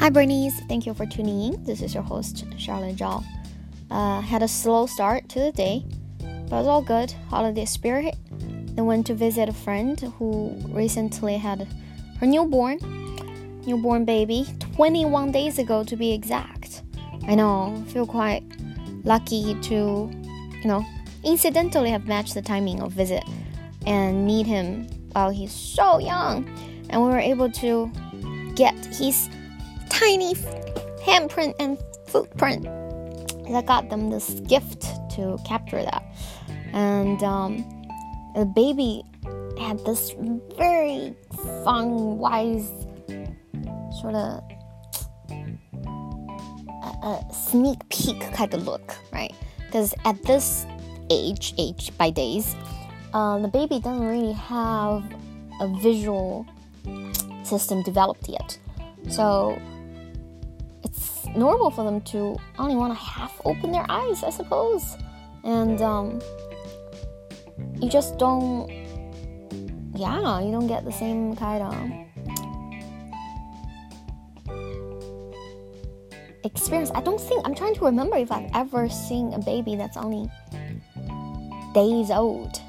Hi, Bernice. Thank you for tuning in. This is your host, Charlotte Zhao. Uh, had a slow start to the day, but it was all good. Holiday spirit. Then went to visit a friend who recently had her newborn, newborn baby, 21 days ago to be exact. I know, feel quite lucky to, you know, incidentally have matched the timing of visit and meet him while he's so young. And we were able to get his tiny handprint and footprint. I got them this gift to capture that. And um, the baby had this very fun, wise, sort of a, sneak peek kind of look, right? Because at this age, age by days, uh, the baby doesn't really have a visual system developed yet. So normal for them to only want to half open their eyes, I suppose. And um, you just don't, yeah, you don't get the same kind of experience. I don't think, I'm trying to remember if I've ever seen a baby that's only days old.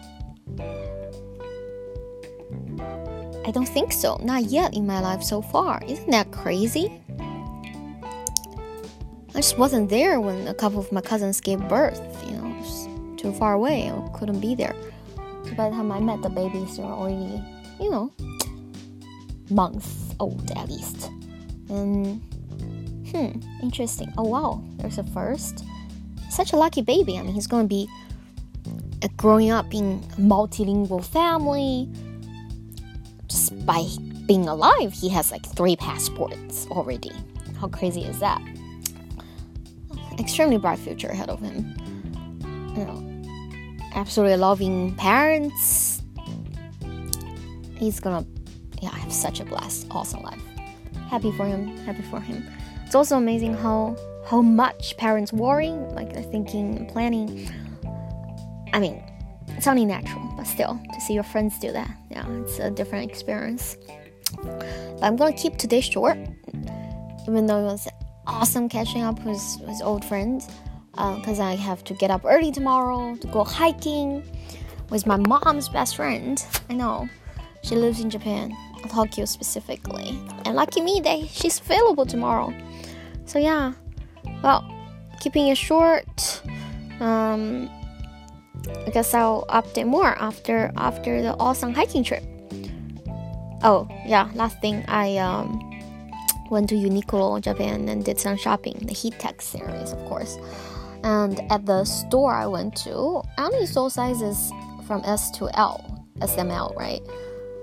I don't think so. Not yet in my life so far. Isn't that crazy? I just wasn't there when a couple of my cousins gave birth, you know, too far away. I couldn't be there. So by the time I met the babies, they were already, you know, months old at least. And, hmm, interesting. Oh wow, there's a first. Such a lucky baby. I mean, he's going to be uh, growing up in a multilingual family. Just by being alive, he has like three passports already. How crazy is that? Extremely bright future ahead of him. You know, absolutely loving parents. He's gonna, yeah, have such a blessed, awesome life. Happy for him. Happy for him. It's also amazing how how much parents worry, like they're thinking and planning. I mean, it's only natural, but still, to see your friends do that, yeah, it's a different experience. But I'm gonna keep today short, even though it was awesome catching up with, with old friends because uh, I have to get up early tomorrow to go hiking with my mom's best friend. I know she lives in Japan, Tokyo specifically, and lucky me that she's available tomorrow. So yeah, well, keeping it short. Um, I guess I'll update more after after the awesome hiking trip. Oh yeah, last thing I um went to Uniqlo Japan and did some shopping, the Heat Tech series, of course. And at the store I went to, I only saw sizes from S to L, SML, right?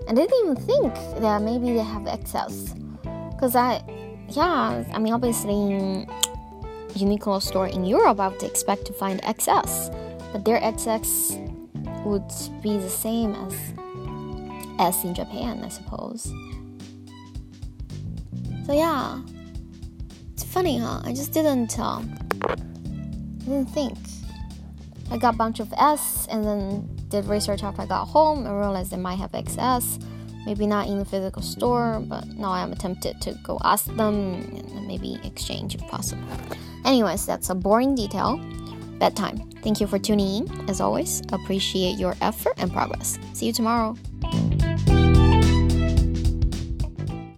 And I didn't even think that maybe they have XS. Because I, yeah, I mean, obviously, in Uniqlo store in Europe, I would expect to find XS. But their XS would be the same as S in Japan, I suppose. So yeah, it's funny, huh? I just didn't, um, didn't think. I got a bunch of S and then did research after I got home and realized they might have XS. Maybe not in the physical store, but now I am tempted to go ask them and maybe exchange if possible. Anyways, that's a boring detail. Bedtime. Thank you for tuning in. As always, appreciate your effort and progress. See you tomorrow.